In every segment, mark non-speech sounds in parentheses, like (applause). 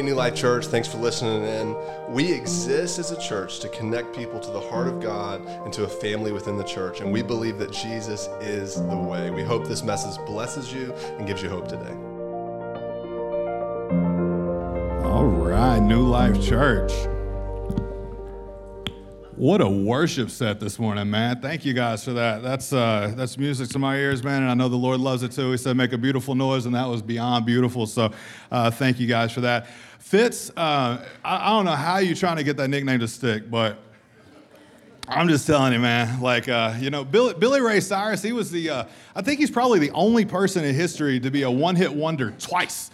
Hey, New Life Church, thanks for listening in. We exist as a church to connect people to the heart of God and to a family within the church, and we believe that Jesus is the way. We hope this message blesses you and gives you hope today. All right, New Life Church. What a worship set this morning, man. Thank you guys for that. That's uh, that's music to my ears, man, and I know the Lord loves it too. He said, make a beautiful noise, and that was beyond beautiful. So uh, thank you guys for that. Fitz, uh, I, I don't know how you're trying to get that nickname to stick, but I'm just telling you, man. Like, uh, you know, Billy, Billy, Ray Cyrus, he was the, uh, I think he's probably the only person in history to be a one hit wonder twice.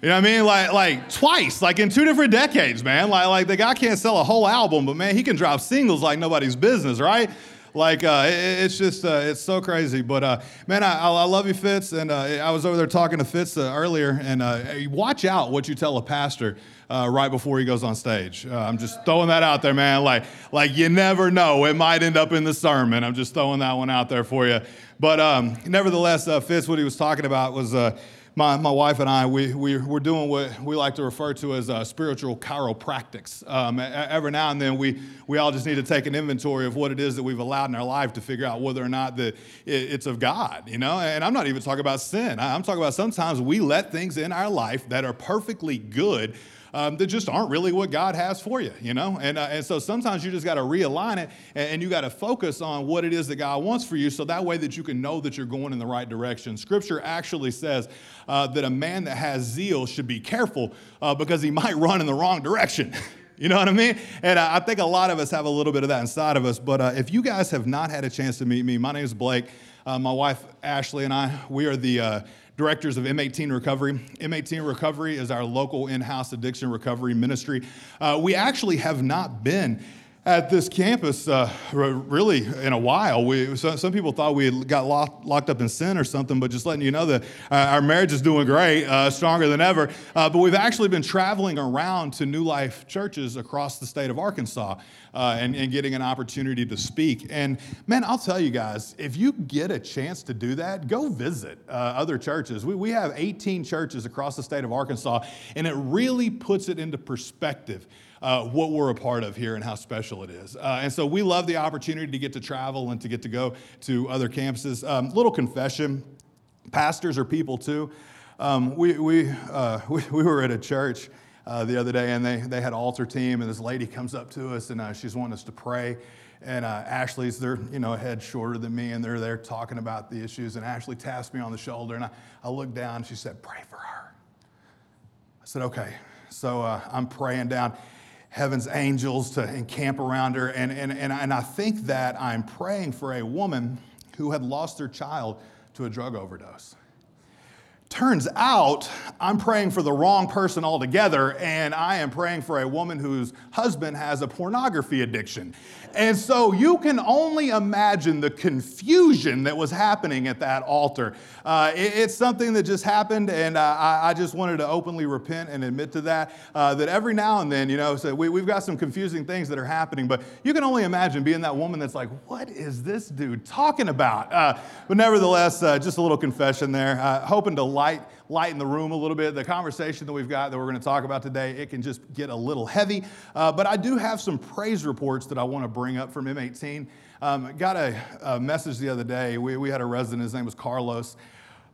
You know what I mean? Like, like twice, like in two different decades, man. Like, like the guy can't sell a whole album, but man, he can drop singles like nobody's business, right? Like, uh, it, it's just, uh, it's so crazy. But uh, man, I, I love you, Fitz. And uh, I was over there talking to Fitz uh, earlier, and uh, watch out what you tell a pastor. right before he goes on stage, I'm just throwing that out there, man. Like, like you never know; it might end up in the sermon. I'm just throwing that one out there for you. But um, nevertheless, Fitz, what he was talking about was my, my wife and I, we, we, we're doing what we like to refer to as uh, spiritual chiropractics. Um, every now and then, we, we all just need to take an inventory of what it is that we've allowed in our life to figure out whether or not that it's of God, you know? And I'm not even talking about sin. I'm talking about sometimes we let things in our life that are perfectly good um, that just aren't really what God has for you, you know? And, uh, and so sometimes you just got to realign it and, and you got to focus on what it is that God wants for you so that way that you can know that you're going in the right direction. Scripture actually says uh, that a man that has zeal should be careful uh, because he (laughs) might run in the wrong direction. (laughs) You know what I mean? And I think a lot of us have a little bit of that inside of us. But uh, if you guys have not had a chance to meet me, my name is Blake. Uh, my wife Ashley and I, we are the uh, directors of M18 Recovery. M18 Recovery is our local in house addiction recovery ministry. Uh, we actually have not been at this campus uh, really in a while. We, so, some people thought we had got locked, locked up in sin or something, but just letting you know that uh, our marriage is doing great, uh, stronger than ever. Uh, but we've actually been traveling around to New Life churches across the state of Arkansas uh, and, and, getting an opportunity to speak. And man, I'll tell you guys, if you get a chance to do that, go visit uh, other churches. We, we have 18 churches across the state of Arkansas, and it really puts it into perspective uh, what we're a part of here and how special it is. Uh, and so we love the opportunity to get to travel and to get to go to other campuses. Um, little confession pastors are people too. Um, we, we, uh, (laughs) we, we, were at a church uh, the other day and they, they had altar team, and this lady comes up to us and uh, she's wanting us to pray. And uh, Ashley's, they're, you know, a head shorter than me, and they're there talking about the issues. And Ashley taps me on the shoulder, and I, I look down, and she said, Pray for her. I said, Okay. So uh, I'm praying down heaven's angels to encamp around her. And, and, and, and I think that I'm praying for a woman who had lost her child to a drug overdose. Turns out I'm praying for the wrong person altogether, and I am praying for a woman whose husband has a pornography addiction. And so you can only imagine the confusion that was happening at that altar. Uh, it, it's something that just happened, and uh, I, I, just wanted to openly repent and admit to that. Uh, that every now and then, you know, so we, we've got some confusing things that are happening, but you can only imagine being that woman that's like, what is this dude talking about? Uh, but nevertheless, uh, just a little confession there, uh, hoping to light lighten the room a little bit. The conversation that we've got that we're going to talk about today, it can just get a little heavy. Uh, but I do have some praise reports that I want to bring up from M18. Um, got a, a, message the other day. We, we had a resident, his name was Carlos.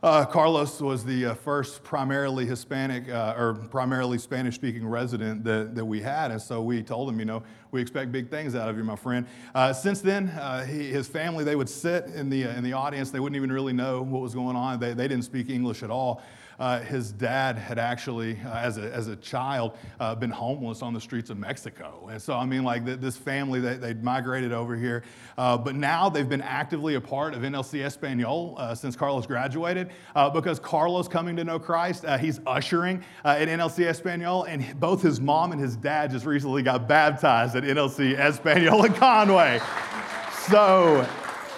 Uh, Carlos was the uh, first primarily Hispanic uh, or primarily Spanish speaking resident that, that we had. And so we told him, you know, we expect big things out of you, my friend. Uh, since then, uh, he, his family, they would sit in the, uh, in the audience. They wouldn't even really know what was going on. They, they didn't speak English at all uh, his dad had actually, uh, as, a, as a child, uh, been homeless on the streets of Mexico. And so, I mean, like th- this family, they, they'd migrated over here. Uh, but now they've been actively a part of NLC Espanol uh, since Carlos graduated uh, because Carlos coming to know Christ, he's ushering at NLC Espanol. And both his mom and his dad just recently got baptized at NLC Espanol in Conway. So,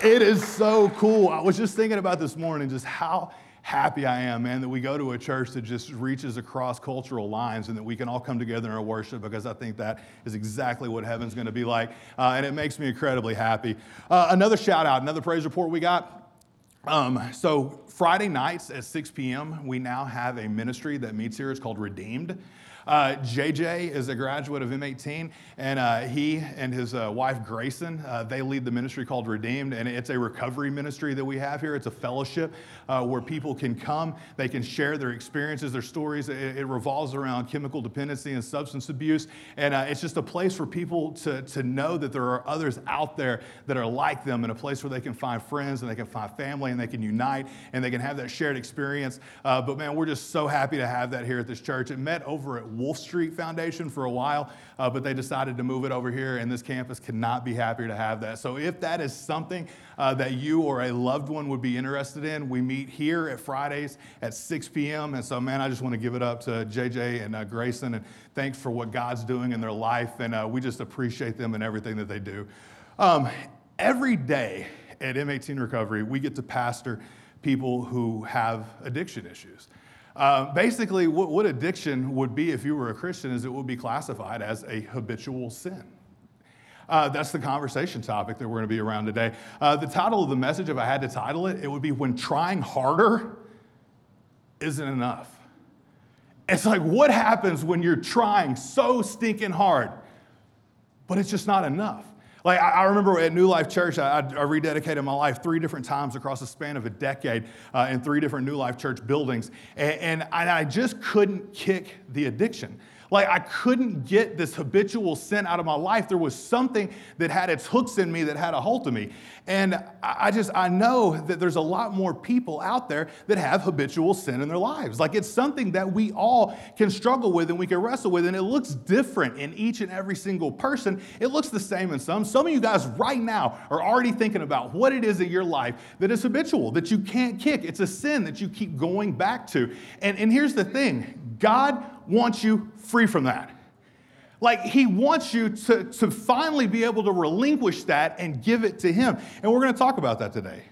it is so cool. I was just thinking about this morning just how happy I am, man, that we go to a church that just reaches across cultural lines and that we can all come together in our worship because I think that is exactly what heaven's going to be like. Uh, and it makes me incredibly happy. Uh, another shout out, another praise report we got. Um, so, Friday nights at 6 p.m., we now have a ministry that meets here. It's called Redeemed. Uh, JJ is a graduate of M18, and uh, he and his uh, wife Grayson, uh, they lead the ministry called Redeemed, and it's a recovery ministry that we have here. It's a fellowship uh, where people can come, they can share their experiences, their stories. It, it revolves around chemical dependency and substance abuse, and uh, it's just a place for people to, to know that there are others out there that are like them, and a place where they can find friends and they can find family and they can unite and they can have that shared experience. but man, we're just so happy to have that here at this church. It met over at Wolfe Street Foundation for a while, uh, but they decided to move it over here, and this campus could not be happier to have that. So if that is something uh, that you or a loved one would be interested in, we meet here at Fridays at 6 p.m. And so, man, I just want to give it up to JJ and uh, Grayson, and thanks for what God's doing in their life, and uh, we just appreciate them and everything that they do. Um, every day at M18 Recovery, we get to pastor people who have addiction issues. Uh, basically, what, what addiction would be if you were a Christian is it would be classified as a habitual sin. Uh, that's the conversation topic that we're going to be around today. Uh, the title of the message, if I had to title it, it would be When Trying Harder Isn't Enough. It's like, what happens when you're trying so stinking hard, but it's just not enough? Like, I, remember at New Life Church, I, I, rededicated my life three different times across the span of a decade uh, in three different New Life Church buildings. And, and I just couldn't kick the addiction. Like I couldn't get this habitual sin out of my life. There was something that had its hooks in me that had a hold of me. And I just, I know that there's a lot more people out there that have habitual sin in their lives. Like it's something that we all can struggle with and we can wrestle with. And it looks different in each and every single person. It looks the same in some. Some of you guys right now are already thinking about what it is in your life that is habitual, that you can't kick. It's a sin that you keep going back to. And, and here's the thing God wants you free from that. Like he wants you to, to finally be able to relinquish that and give it to him. And we're going to talk about that today.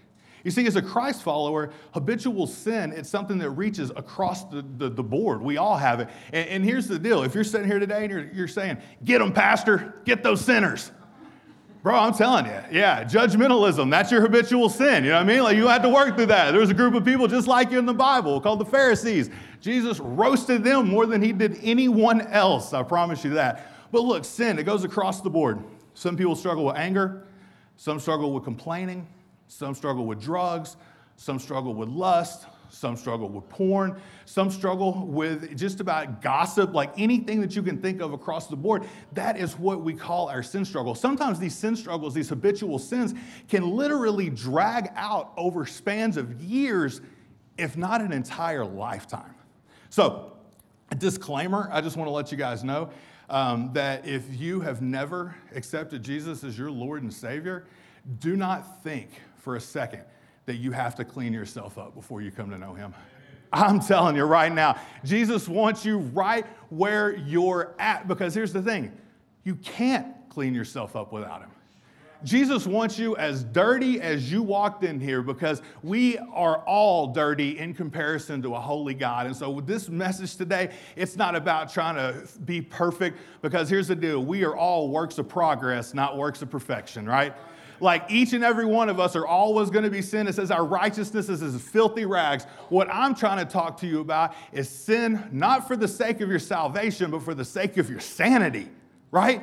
You see, as a Christ follower, habitual sin, it's something that reaches across the, the, the board. We all have it. And, and, here's the deal if you're sitting here today and you're, you're saying, Get them, Pastor, get those sinners. Bro, I'm telling you, yeah, judgmentalism, that's your habitual sin. You know what I mean? Like you had to work through that. There was a group of people just like you in the Bible called the Pharisees. Jesus roasted them more than he did anyone else. I promise you that. But look, sin, it goes across the board. Some people struggle with anger, some struggle with complaining, some struggle with drugs, some struggle with lust, some struggle with porn. Some struggle with just about gossip, like anything that you can think of across the board. That is what we call our sin struggle. Sometimes these sin struggles, these habitual sins, can literally drag out over spans of years, if not an entire lifetime. So, a disclaimer I just want to let you guys know um, that if you have never accepted Jesus as your Lord and Savior, do not think for a second that you have to clean yourself up before you come to know Him. I'm telling you right now, Jesus wants you right where you're at because here's the thing you can't clean yourself up without Him. Jesus wants you as dirty as you walked in here because we are all dirty in comparison to a holy God. And so, with this message today, it's not about trying to be perfect because here's the deal we are all works of progress, not works of perfection, right? Like each and every one of us are always going to be sin. It says our righteousness is as filthy rags. What I'm trying to talk to you about is sin not for the sake of your salvation, but for the sake of your sanity, right?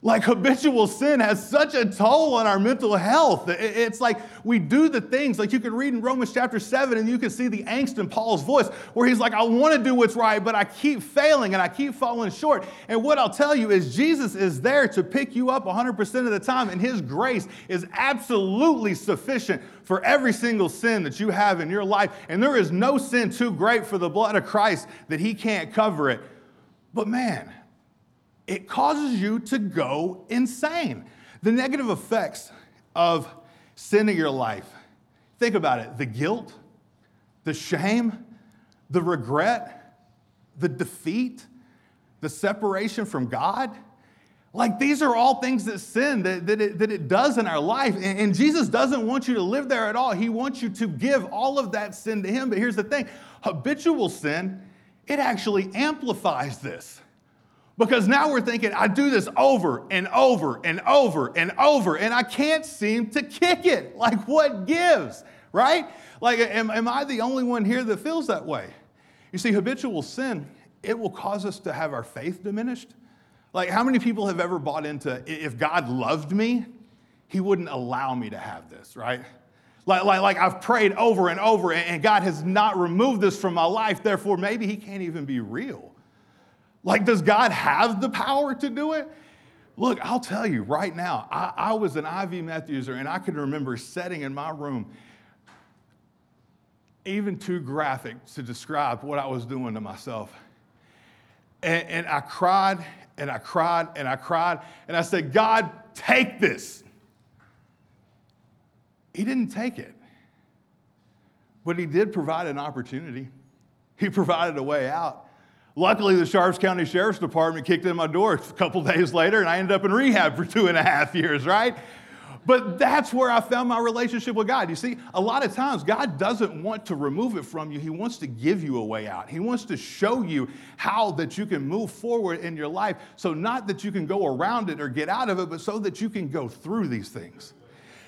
Like habitual sin has such a toll on our mental health. It's like we do the things, like you can read in Romans chapter 7 and you can see the angst in Paul's voice where he's like, I want to do what's right, but I keep failing and I keep falling short. And what I'll tell you is Jesus is there to pick you up 100% of the time, and his grace is absolutely sufficient for every single sin that you have in your life. And there is no sin too great for the blood of Christ that he can't cover it. But man, it causes you to go insane. The negative effects of sin in your life think about it the guilt, the shame, the regret, the defeat, the separation from God. Like these are all things that sin that, that, it, that it does in our life. And, and Jesus doesn't want you to live there at all. He wants you to give all of that sin to Him. But here's the thing habitual sin, it actually amplifies this. Because now we're thinking, I do this over and over and over and over, and I can't seem to kick it. (laughs) Like, what gives, right? Like, am, am I the only one here that feels that way? You see, habitual sin, it will cause us to have our faith diminished. Like, how many people have ever bought into if God loved me, he wouldn't allow me to have this, right? Like, like, like I've prayed over and over, and God has not removed this from my life, therefore, maybe he can't even be real. Like, does God have the power to do it? Look, I'll tell you right now, I, I was an IV meth user, and I can remember sitting in my room, even too graphic to describe what I was doing to myself. And, and I cried and I cried and I cried, and I said, God, take this. He didn't take it, but He did provide an opportunity. He provided a way out. Luckily, the Sharps County Sheriff's Department kicked in my door a couple (laughs) days later, and I ended up in rehab for two and a half years, right? But that's where I found my relationship with God. You see, a lot of times God doesn't want to remove it from you. He wants to give you a way out. He wants to show you how that you can move forward in your life. So not that you can go around it or get out of it, but so that you can go through these things.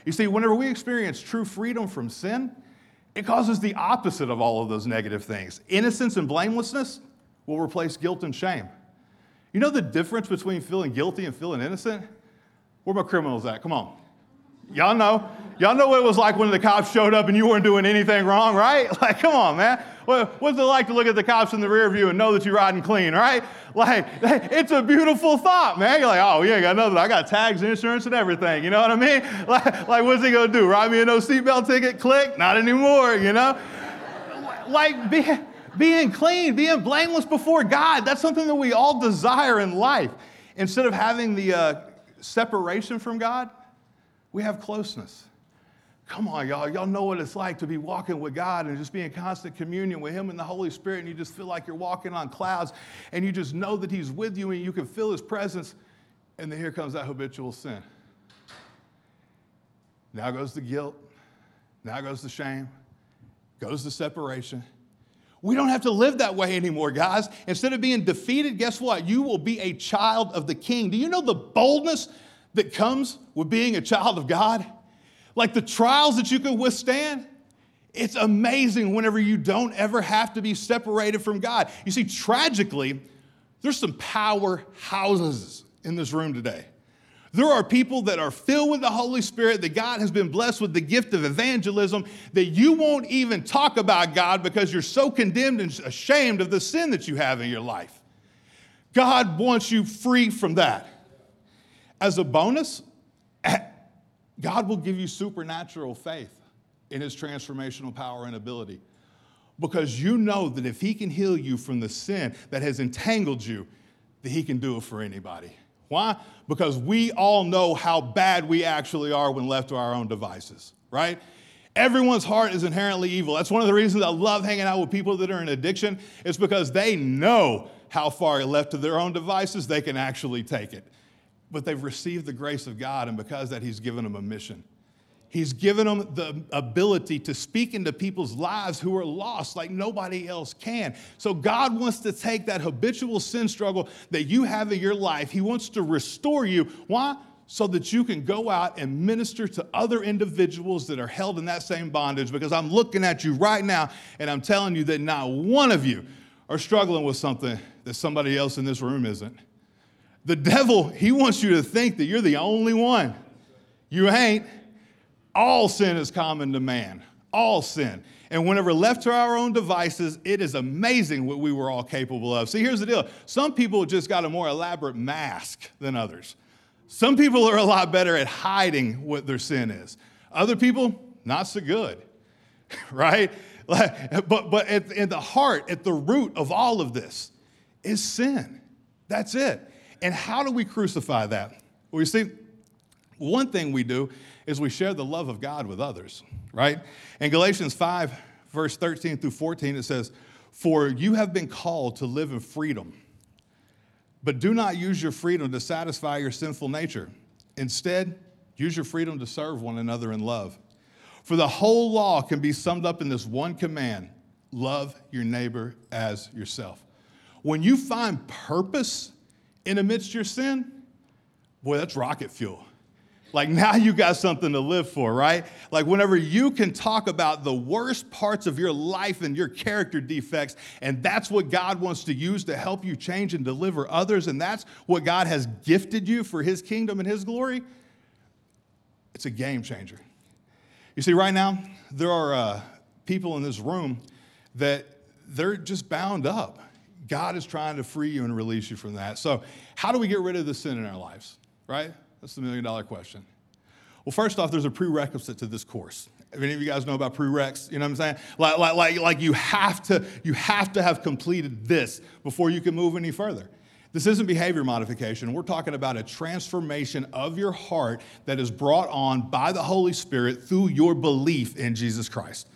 You see, whenever we experience true freedom from sin, it causes the opposite of all of those negative things. Innocence and blamelessness will replace guilt and shame. You know the difference between feeling guilty and feeling innocent? Where my criminals at? Come on. Y'all know. Y'all know what it was like when the cops showed up and you weren't doing anything wrong, right? (laughs) Like, come on, man. What's it like to look at the cops in the rear view and know that you're riding clean, right? (laughs) Like, (laughs) it's a beautiful thought, man. You're like, oh, yeah, I got nothing. I got tags, insurance, and everything. You know what I mean? Like, like what's he gonna do? Write me a no seatbelt ticket? Click? Not anymore, you know? Like, be, being clean, being blameless before God, that's something that we all desire in life. Instead of having the uh, separation from God, we have closeness. Come on, y'all. Y'all know what it's like to be walking with God and just be in constant communion with Him and the Holy Spirit, and you just feel like you're walking on clouds, and you just know that He's with you and you can feel His presence. And then here comes that habitual sin. Now goes the guilt. Now goes the shame. Goes the separation. We don't have to live that way anymore, guys. Instead of being defeated, guess what? You will be a child of the king. Do you know the boldness that comes with being a child of God? Like the trials that you can withstand? It's amazing whenever you don't ever have to be separated from God. You see, tragically, there's some powerhouses in this room today. There are people that are filled with the Holy Spirit, that God has been blessed with the gift of evangelism, that you won't even talk about God because you're so condemned and ashamed of the sin that you have in your life. God wants you free from that. As a bonus, (clears throat) God will give you supernatural faith in his transformational power and ability because you know that if he can heal you from the sin that has entangled you, that he can do it for anybody. Why? Because we all know how bad we actually are when left to our own devices, right? Everyone's heart is inherently evil. That's one of the reasons I love hanging out with people that are in addiction. It's because they know how far left to their own devices they can actually take it. But they've received the grace of God, and because that, He's given them a mission. He's given them the ability to speak into people's lives who are lost like nobody else can. So, God wants to take that habitual sin struggle that you have in your life, He wants to restore you. Why? So that you can go out and minister to other individuals that are held in that same bondage. Because I'm looking at you right now and I'm telling you that not one of you are struggling with something that somebody else in this room isn't. The devil, he wants you to think that you're the only one. You ain't. All sin is common to man. All sin. And whenever left to our own devices, it is amazing what we were all capable of. See, here's the deal some people just got a more elaborate mask than others. Some people are a lot better at hiding what their sin is. Other people, not so good, (laughs) right? (laughs) But, but at, at the heart, at the root of all of this is sin. That's it. And how do we crucify that? Well, you see, one thing we do is we share the love of God with others, right? In Galatians 5, verse 13 through 14, it says, For you have been called to live in freedom, but do not use your freedom to satisfy your sinful nature. Instead, use your freedom to serve one another in love. For the whole law can be summed up in this one command love your neighbor as yourself. When you find purpose in amidst your sin, boy, that's rocket fuel. Like now you got something to live for, right? Like whenever you can talk about the worst parts of your life and your character defects, and that's what God wants to use to help you change and deliver others, and that's what God has gifted you for His kingdom and His glory, it's a game changer. You see, right now, there are uh, people in this room that they're just bound up. God is trying to free you and release you from that. So, how do we get rid of the sin in our lives, right? That's the million dollar question. Well, first off, there's a prerequisite to this course. If any of you guys know about prereqs, you know what I'm saying? Like, like, like, like you, have to, you have to have completed this before you can move any further. This isn't behavior modification. We're talking about a transformation of your heart that is brought on by the Holy Spirit through your belief in Jesus Christ.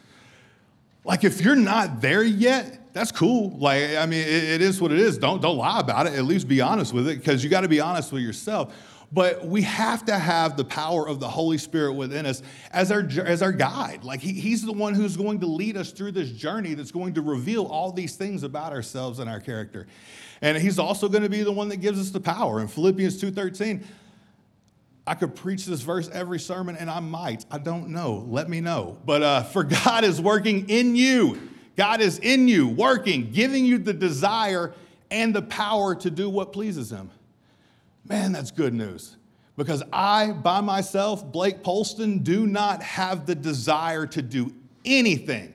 Like, if you're not there yet, that's cool. Like, I mean, it, it is what it is. Don't, don't lie about it. At least be honest with it because you got to be honest with yourself. But we have to have the power of the Holy Spirit within us as our, as our guide. Like he, He's the one who's going to lead us through this journey that's going to reveal all these things about ourselves and our character. And He's also going to be the one that gives us the power. In Philippians 2.13, I could preach this verse every sermon, and I might. I don't know. Let me know. But uh, for God is working in you. God is in you, working, giving you the desire and the power to do what pleases Him. Man, that's good news. Because I, by myself, Blake Polston, do not have the desire to do anything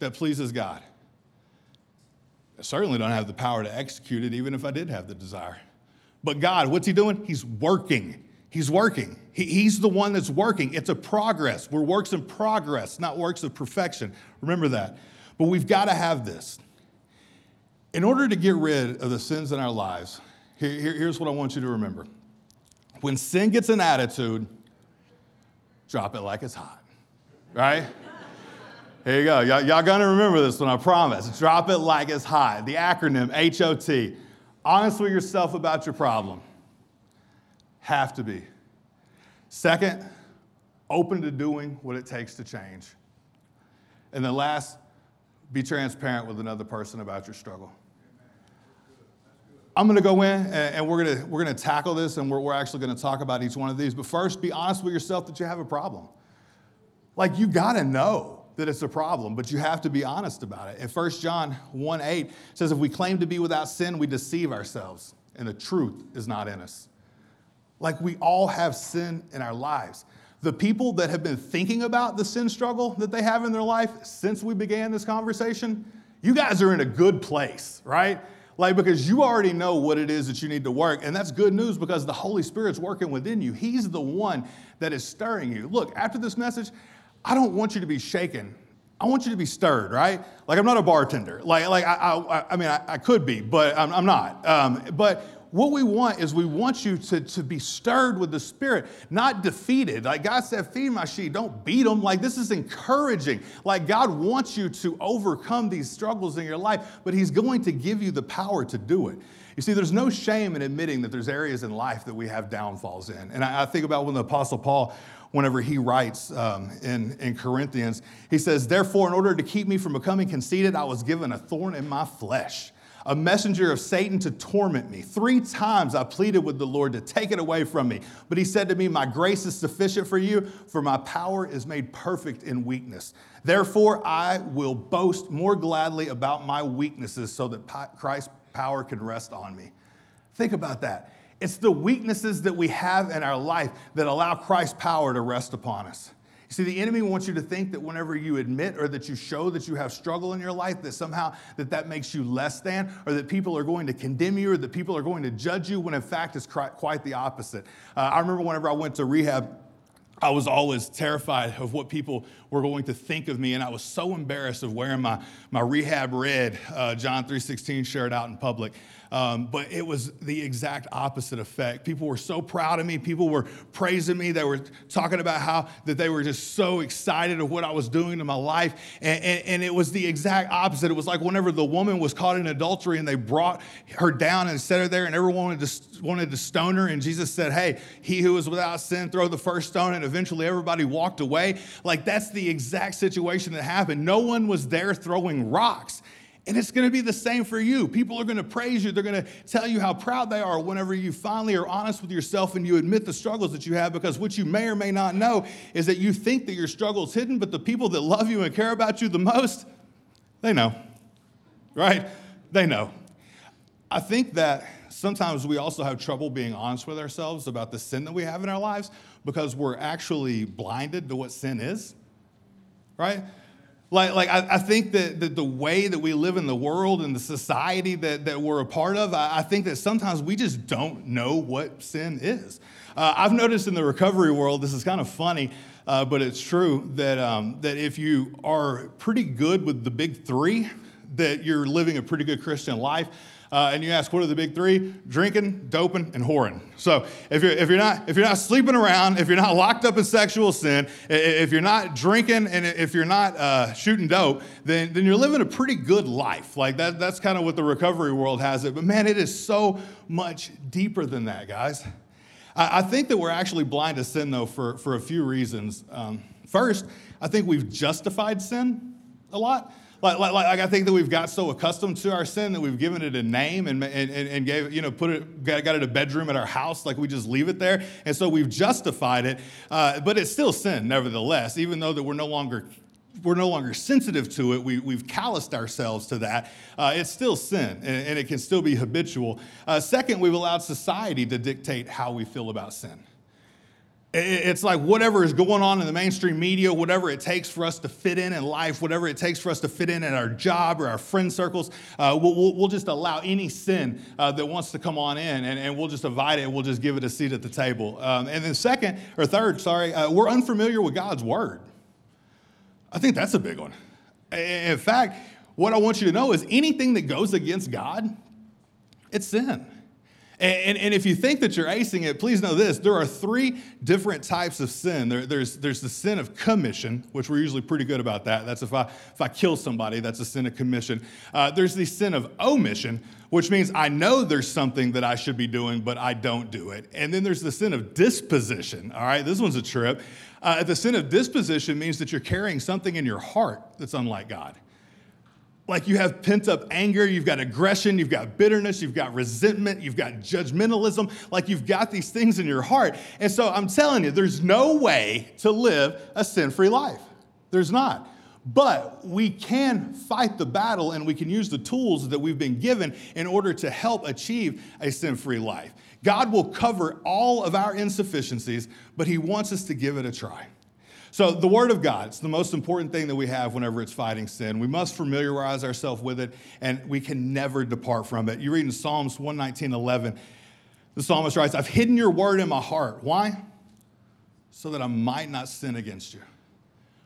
that pleases God. I certainly don't have the power to execute it, even if I did have the desire. But God, what's He doing? He's working. He's working. He, he's the one that's working. It's a progress. We're works in progress, not works of perfection. Remember that. But we've got to have this. In order to get rid of the sins in our lives, here, here, here's what I want you to remember when sin gets an attitude, drop it like it's hot, right? Here you go. Y'all, y'all gonna remember this one, I promise. Drop it like it's hot. The acronym HOT. Honest with yourself about your problem. Have to be. Second, open to doing what it takes to change. And then last, be transparent with another person about your struggle. I'm going to go in and we're going to, we're going to tackle this and we're, we're actually going to talk about each one of these. But first, be honest with yourself that you have a problem. Like, you got to know that it's a problem, but you have to be honest about it. In 1 John 1 8 says, If we claim to be without sin, we deceive ourselves, and the truth is not in us. Like, we all have sin in our lives. The people that have been thinking about the sin struggle that they have in their life since we began this conversation, you guys are in a good place, right? Like, because you already know what it is that you need to work. And that's good news because the Holy Spirit's working within you. He's the one that is stirring you. Look, after this message, I don't want you to be shaken. I want you to be stirred, right? Like, I'm not a bartender. Like, like I, I, I mean, I, I could be, but I'm, I'm not. Um, but what we want is we want you to, to be stirred with the Spirit, not defeated. Like God said, feed my sheep, don't beat them. Like this is encouraging. Like God wants you to overcome these struggles in your life, but He's going to give you the power to do it. You see, there's no shame in admitting that there's areas in life that we have downfalls in. And I, I think about when the Apostle Paul, whenever he writes um, in, in Corinthians, he says, Therefore, in order to keep me from becoming conceited, I was given a thorn in my flesh a messenger of Satan to torment me. Three times I pleaded with the Lord to take it away from me. But he said to me, My grace is sufficient for you, for my power is made perfect in weakness. Therefore, I will boast more gladly about my weaknesses so that Christ's power can rest on me. Think about that. It's the weaknesses that we have in our life that allow Christ's power to rest upon us. See, the enemy wants you to think that whenever you admit or that you show that you have struggle in your life, that somehow that that makes you less than, or that people are going to condemn you, or that people are going to judge you, when in fact it's quite the opposite. Uh, I remember whenever I went to rehab, I was always terrified of what people were going to think of me, and I was so embarrassed of wearing my, my rehab red uh, John 3.16 shirt out in public. Um, but it was the exact opposite effect. People were so proud of me. People were praising me. They were talking about how that they were just so excited of what I was doing in my life. And, and, and it was the exact opposite. It was like whenever the woman was caught in adultery and they brought her down and set her there, and everyone wanted to, wanted to stone her. And Jesus said, Hey, he who is without sin, throw the first stone. And eventually everybody walked away. Like that's the exact situation that happened. No one was there throwing rocks. And it's going to be the same for you. People are going to praise you. They're going to tell you how proud they are whenever you finally are honest with yourself and you admit the struggles that you have. Because what you may or may not know is that you think that your struggle is hidden, but the people that love you and care about you the most, they know, right? They know. I think that sometimes we also have trouble being honest with ourselves about the sin that we have in our lives because we're actually blinded to what sin is, right? Like, like I, I think that, that the way that we live in the world and the society that, that we're a part of, I, I think that sometimes we just don't know what sin is. Uh, I've noticed in the recovery world, this is kind of funny, uh, but it's true that, um, that if you are pretty good with the big three, that you're living a pretty good Christian life. Uh, and you ask, what are the big three? Drinking, doping, and whoring. So if you're, if, you're not, if you're not sleeping around, if you're not locked up in sexual sin, if you're not drinking, and if you're not uh, shooting dope, then, then you're living a pretty good life. Like that, that's kind of what the recovery world has it. But man, it is so much deeper than that, guys. I, I think that we're actually blind to sin, though, for, for a few reasons. Um, first, I think we've justified sin a lot. Like, like, like, I think that we've got so accustomed to our sin that we've given it a name and, and, and gave, you know, put it, got, got it a bedroom at our house, like we just leave it there. And so we've justified it, uh, but it's still sin, nevertheless, even though that we're no longer we're no longer sensitive to it. We, we've calloused ourselves to that. Uh, it's still sin, and, and, it can still be habitual. Uh, second, we've allowed society to dictate how we feel about sin. It's like whatever is going on in the mainstream media, whatever it takes for us to fit in in life, whatever it takes for us to fit in at our job or our friend circles, uh, we'll, we'll, just allow any sin uh, that wants to come on in and, and, we'll just invite it and we'll just give it a seat at the table. Um, and then, second, or third, sorry, uh, we're unfamiliar with God's word. I think that's a big one. In fact, what I want you to know is anything that goes against God, it's sin. And, and, if you think that you're acing it, please know this there are three different types of sin. There, there's, there's the sin of commission, which we're usually pretty good about that. That's if I, if I kill somebody, that's a sin of commission. Uh, there's the sin of omission, which means I know there's something that I should be doing, but I don't do it. And then there's the sin of disposition. All right, this one's a trip. Uh, the sin of disposition means that you're carrying something in your heart that's unlike God like you have pent up anger, you've got aggression, you've got bitterness, you've got resentment, you've got judgmentalism, like you've got these things in your heart. And so I'm telling you, there's no way to live a sin free life. There's not. But we can fight the battle and we can use the tools that we've been given in order to help achieve a sin free life. God will cover all of our insufficiencies, but He wants us to give it a try. So, the Word of God, it's the most important thing that we have whenever it's fighting sin. We must familiarize ourselves with it, and we can never depart from it. You read in Psalms 119 11, the psalmist writes, I've hidden your word in my heart. Why? So that I might not sin against you.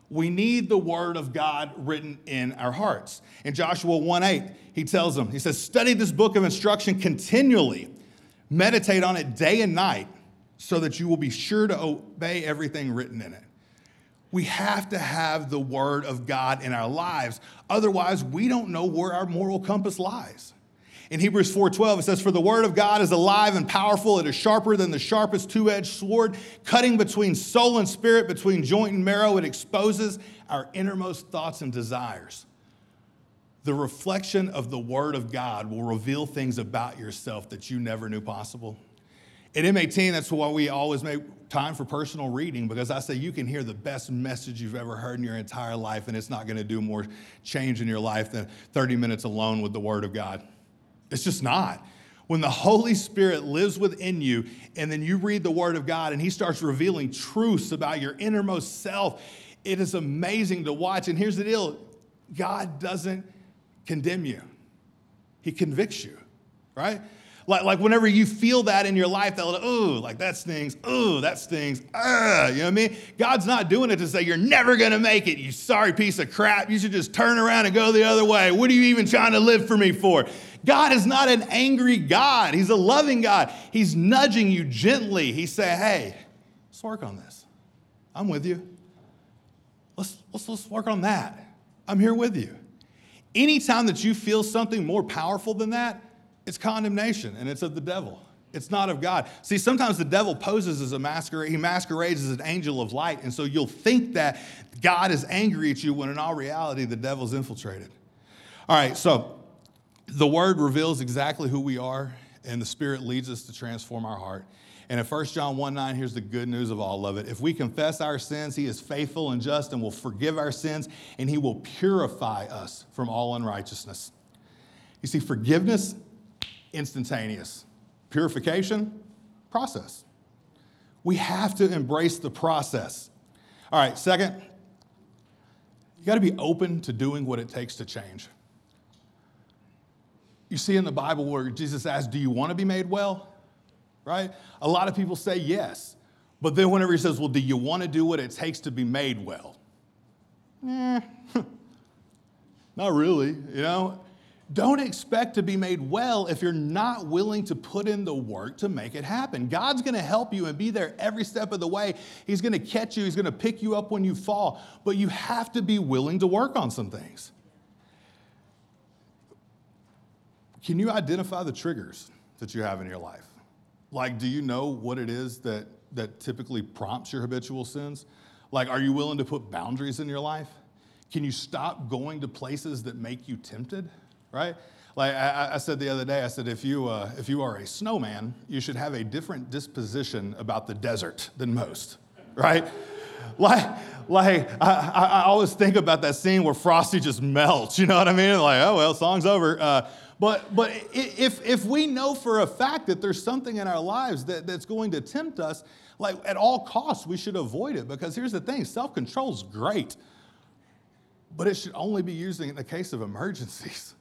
We need the word of God written in our hearts. In Joshua 1 8, he tells them, he says, Study this book of instruction continually, meditate on it day and night, so that you will be sure to obey everything written in it. We have to have the word of God in our lives. Otherwise, we don't know where our moral compass lies. In Hebrews 4:12 it says for the word of God is alive and powerful it is sharper than the sharpest two-edged sword cutting between soul and spirit between joint and marrow it exposes our innermost thoughts and desires. The reflection of the word of God will reveal things about yourself that you never knew possible. At M18, that's why we always make time for personal reading because I say you can hear the best message you've ever heard in your entire life, and it's not going to do more change in your life than 30 minutes alone with the Word of God. It's just not. When the Holy Spirit lives within you, and then you read the Word of God, and He starts revealing truths about your innermost self, it is amazing to watch. And here's the deal God doesn't condemn you, He convicts you, right? Like, like whenever you feel that in your life, that little, ooh, like that stings, ooh, that stings, ah, you know what I mean? God's not doing it to say you're never gonna make it, you sorry piece of crap. You should just turn around and go the other way. What are you even trying to live for me for? God is not an angry God. He's a loving God. He's nudging you gently. He's saying, hey, let's work on this. I'm with you. Let's, let's, let's work on that. I'm here with you. Anytime that you feel something more powerful than that, it's condemnation and it's of the devil. It's not of God. See, sometimes the devil poses as a masquerade, he masquerades as an angel of light. And so you'll think that God is angry at you when in all reality, the devil's infiltrated. All right, so the word reveals exactly who we are, and the Spirit leads us to transform our heart. And in 1 John 1 9, here's the good news of all of it. If we confess our sins, he is faithful and just and will forgive our sins, and he will purify us from all unrighteousness. You see, forgiveness, instantaneous. Purification, process. We have to embrace the process. All right, second, you got to be open to doing what it takes to change. You see in the Bible where Jesus asks, Do you want to be made well? Right? A lot of people say yes. But then whenever he says, Well, do you want to do what it takes to be made well? Eh, (laughs) not really, you know? Don't expect to be made well if you're not willing to put in the work to make it happen. God's gonna help you and be there every step of the way. He's gonna catch you, He's gonna pick you up when you fall, but you have to be willing to work on some things. Can you identify the triggers that you have in your life? Like, do you know what it is that, that typically prompts your habitual sins? Like, are you willing to put boundaries in your life? Can you stop going to places that make you tempted? Right? Like I, I said the other day, I said, if you, uh, if you are a snowman, you should have a different disposition about the desert than most, right? like, like I, I, always think about that scene where Frosty just melts, you know what I mean? Like, oh, well, song's over. Uh, but, but if, if we know for a fact that there's something in our lives that, that's going to tempt us, like at all costs, we should avoid it. Because here's the thing self control is great, but it should only be used in the case of emergencies,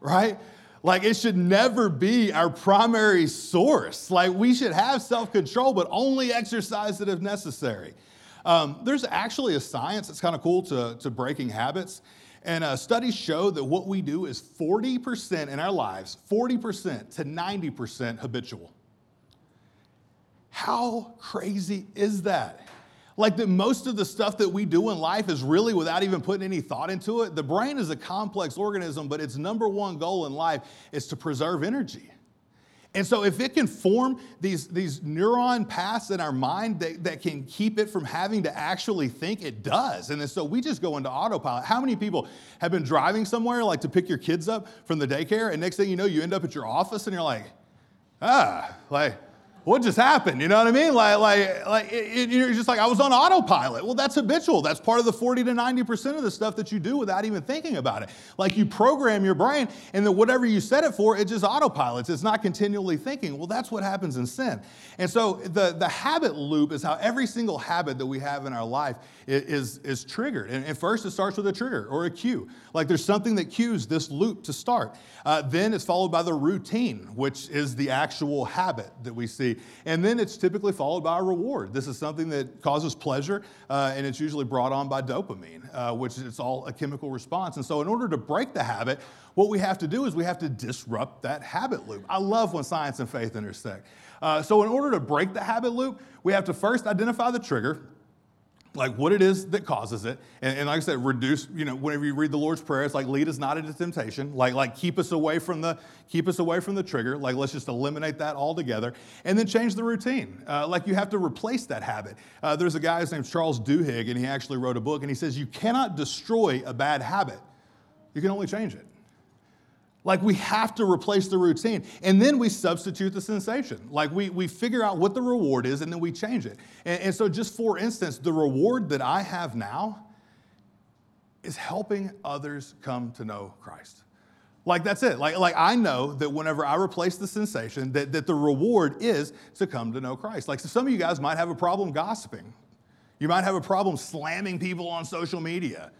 right? Like it should never be our primary source. Like we should have self control, but only exercise it if necessary. Um, there's actually a science that's kind of cool to, to breaking habits. And uh, studies show that what we do is 40% in our lives, 40% to 90% habitual. How crazy is that? Like that most of the stuff that we do in life is really without even putting any thought into it. The brain is a complex organism, but its number one goal in life is to preserve energy. And so, if it can form these, these neuron paths in our mind that, that can keep it from having to actually think, it does. And so, we just go into autopilot. How many people have been driving somewhere, like to pick your kids up from the daycare, and next thing you know, you end up at your office and you're like, ah, like, what just happened? You know what I mean? Like, like, like it, it, you're just like, I was on autopilot. Well, that's habitual. That's part of the 40 to 90% of the stuff that you do without even thinking about it. Like you program your brain, and then whatever you set it for, it just autopilots. It's not continually thinking. Well, that's what happens in sin. And so the, the habit loop is how every single habit that we have in our life is, is triggered. And, and first, it starts with a trigger or a cue. Like there's something that cues this loop to start. Uh, then it's followed by the routine, which is the actual habit that we see. And then it's typically followed by a reward. This is something that causes pleasure, uh, and it's usually brought on by dopamine, uh, which is all a chemical response. And so, in order to break the habit, what we have to do is we have to disrupt that habit loop. I love when science and faith intersect. Uh, so, in order to break the habit loop, we have to first identify the trigger, like what it is that causes it. And, and, like I said, reduce, you know, whenever you read the Lord's Prayer, it's like lead us not into temptation. Like, like keep us away from the keep us away from the trigger. Like let's just eliminate that altogether. And then change the routine. Uh, like you have to replace that habit. Uh, there's a guy, his name's Charles Duhigg, and he actually wrote a book, and he says you cannot destroy a bad habit. You can only change it. Like we have to replace the routine. And then we substitute the sensation. Like we, we figure out what the reward is and then we change it. And, and so, just for instance, the reward that I have now is helping others come to know Christ. Like that's it. Like, like I know that whenever I replace the sensation, that, that the reward is to come to know Christ. Like so some of you guys might have a problem gossiping. You might have a problem slamming people on social media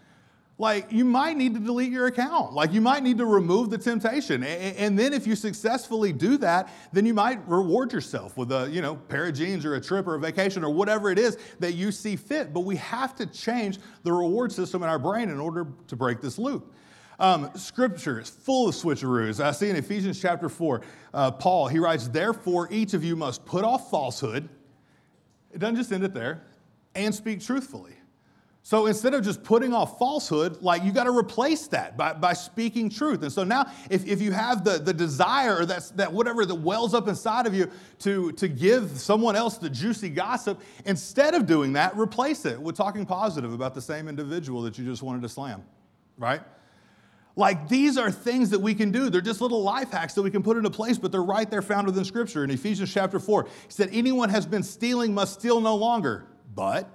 like you might need to delete your account. Like you might need to remove the temptation. And then if you successfully do that, then you might reward yourself with a, you know, pair of jeans or a trip or a vacation or whatever it is that you see fit. But we have to change the reward system in our brain in order to break this loop. Um, scripture is full of switcheroos. I see in Ephesians chapter 4, uh, Paul, he writes, Therefore, each of you must put off falsehood. It doesn't just end it there, and speak truthfully. So instead of just putting off falsehood, like you got to replace that by, by speaking truth. And so now, if, if you have the, the desire or that's, that whatever that wells up inside of you to, to give someone else the juicy gossip, instead of doing that, replace it with talking positive about the same individual that you just wanted to slam, right? Like these are things that we can do. They're just little life hacks that we can put into place, but they're right there found within Scripture. In Ephesians chapter 4, he said, Anyone has been stealing must steal no longer. But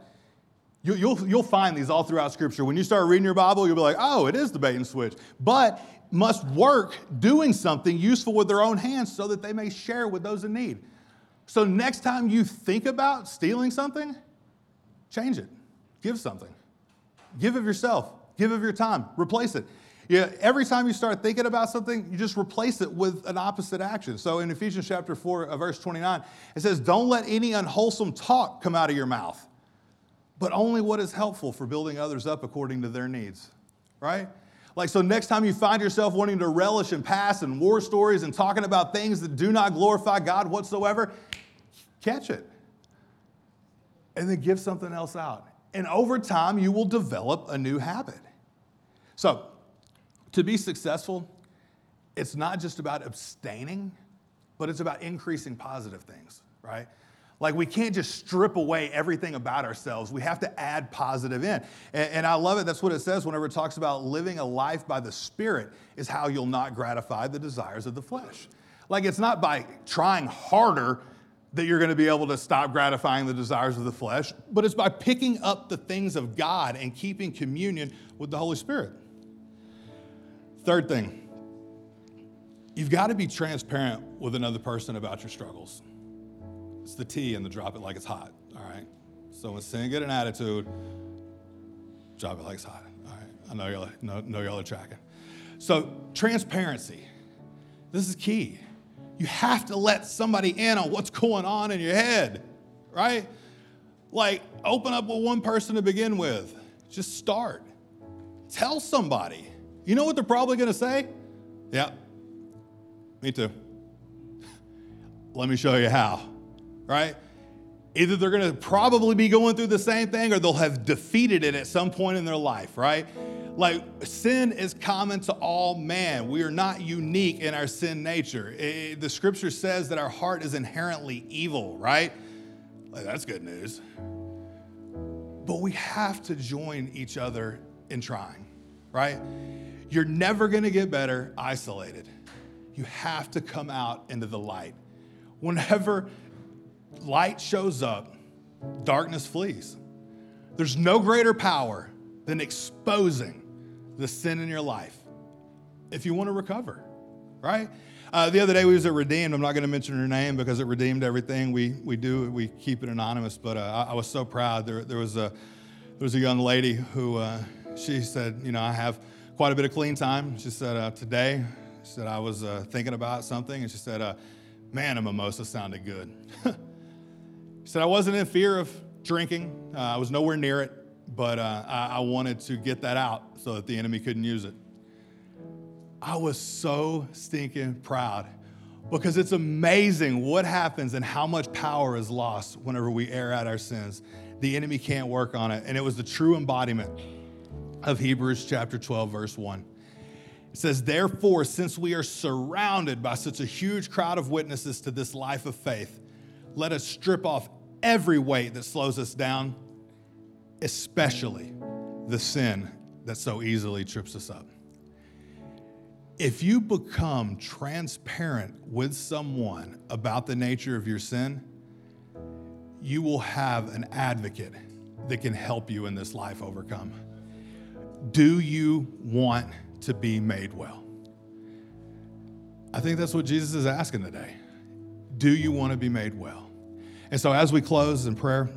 you, will you'll find these all throughout Scripture. When you start reading your Bible, you'll be like, oh, it is the bait and switch. But must work doing something useful with their own hands so that they may share with those in need. So next time you think about stealing something, change it. Give something. Give of yourself. Give of your time. Replace it. Yeah, every time you start thinking about something, you just replace it with an opposite action. So in Ephesians chapter 4, uh, verse 29, it says, Don't let any unwholesome talk come out of your mouth, but only what is helpful for building others up according to their needs. Right? Like, so next time you find yourself wanting to relish in past and war stories and talking about things that do not glorify God whatsoever, catch it. And then give something else out. And over time, you will develop a new habit. So, to be successful, it's not just about abstaining, but it's about increasing positive things, right? Like we can't just strip away everything about ourselves. We have to add positive in. And, and, I love it. That's what it says whenever it talks about living a life by the Spirit is how you'll not gratify the desires of the flesh. Like it's not by trying harder that you're going to be able to stop gratifying the desires of the flesh, but it's by picking up the things of God and keeping communion with the Holy Spirit. Third thing, you've got to be transparent with another person about your struggles. It's the T and the drop it like it's hot, all right? So when sin get an attitude, drop it like it's hot, all right? I know y'all, know, know y'all are tracking. So transparency, this is key. You have to let somebody in on what's going on in your head, right? Like open up with one person to begin with. Just start. Tell somebody. You know what they're probably going to say? Yeah, me too. (laughs) Let me show you how, right? Either they're going to probably be going through the same thing or they'll have defeated it at some point in their life, right? Like sin is common to all man. We are not unique in our sin nature. It, the scripture says that our heart is inherently evil, right? Like, that's good news. But we have to join each other in trying, right? You're never going to get better isolated. You have to come out into the light. Whenever light shows up, darkness flees. There's no greater power than exposing the sin in your life if you want to recover, right? Uh, the other day we was at Redeemed. I'm not going to mention her name because it redeemed everything we we do. We keep it anonymous, but uh, I, I, was so proud. There, there was a there was a young lady who uh, she said, you know, I have quite a bit of clean time. She said, uh, Today, she said, I was uh, thinking about something, and she said, uh, Man, a mimosa sounded good. (laughs) she said, I wasn't in fear of drinking, uh, I was nowhere near it, but uh, I-, I wanted to get that out so that the enemy couldn't use it. I was so stinking proud because it's amazing what happens and how much power is lost whenever we air out our sins. The enemy can't work on it. And it was the true embodiment of Hebrews chapter 12, verse 1. It says, Therefore, since we are surrounded by such a huge crowd of witnesses to this life of faith, let us strip off every weight that slows us down, especially the sin that so easily trips us up. If you become transparent with someone about the nature of your sin, you will have an advocate that can help you in this life overcome. Do you want to be made well? I think that's what Jesus is asking today. Do you want to be made well? And so, as we close in prayer,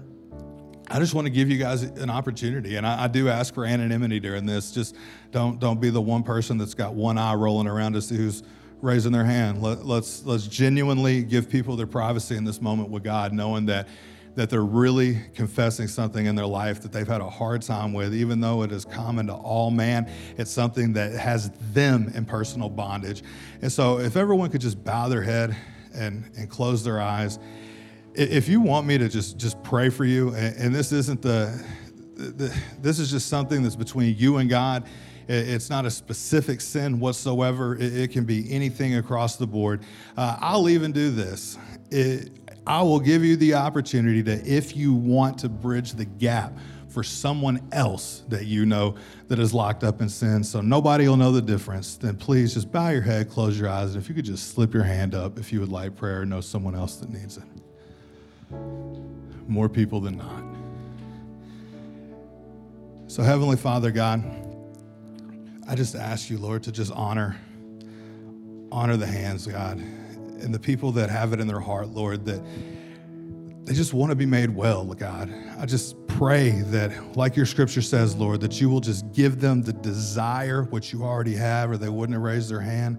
I just want to give you guys an opportunity, and I, I, do ask for anonymity during this. Just don't don't be the one person that's got one eye rolling around to see who's raising their hand. Let, let's let's genuinely give people their privacy in this moment with God, knowing that that they're really confessing something in their life that they've had a hard time with, even though it is common to all man. It's something that has them in personal bondage. And so, if everyone could just bow their head and, and close their eyes, if you want me to just, just pray for you, and, and this isn't the, the, this is just something that's between you and God. It's not a specific sin whatsoever. It, it can be anything across the board. Uh, I'll even do this. It, I will give you the opportunity to, if you want to bridge the gap for someone else that you know that is locked up in sin so nobody will know the difference, then please just bow your head, close your eyes, and if you could just slip your hand up if you would like prayer or know someone else that needs it. More people than not. So, Heavenly Father, God, I just ask you, Lord, to just honor, honor the hands, God, and the people that have it in their heart, Lord, that they just want to be made well, God. I just pray that, like your scripture says, Lord, that you will just give them the desire, which you already have, or they wouldn't have raised their hand.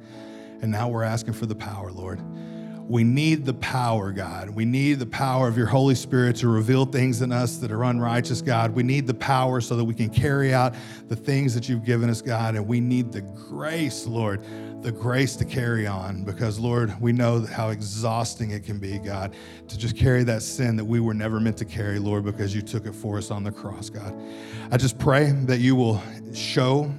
And now we're asking for the power, Lord. We need the power, God. We need the power of your Holy Spirit to reveal things in us that are unrighteous, God. We need the power so that we can carry out the things that you've given us, God. And we need the grace, Lord, the grace to carry on because, Lord, we know how exhausting it can be, God, to just carry that sin that we were never meant to carry, Lord, because you took it for us on the cross, God. I just pray that you will show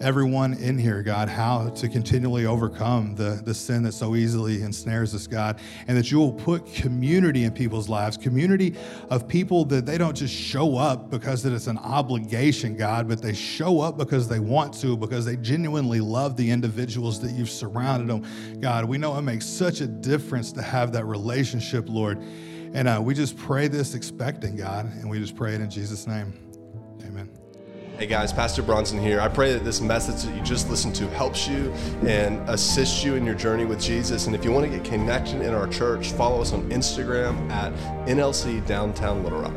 everyone in here, God, how to continually overcome the, the sin that so easily ensnares us, God, and that you will put community in people's lives, community of people that they don't just show up because it's an obligation, God, but they show up because they want to, because they genuinely love the individuals that you've surrounded them. God, we know it makes such a difference to have that relationship, Lord. And uh, we just pray this expecting, God, and we just pray it in Jesus' name. Hey guys, Pastor Bronson here. I pray that this message that you just listened to helps you and assists you in your journey with Jesus. And if you want to get connected in our church, follow us on Instagram at NLC Downtown Little Rock.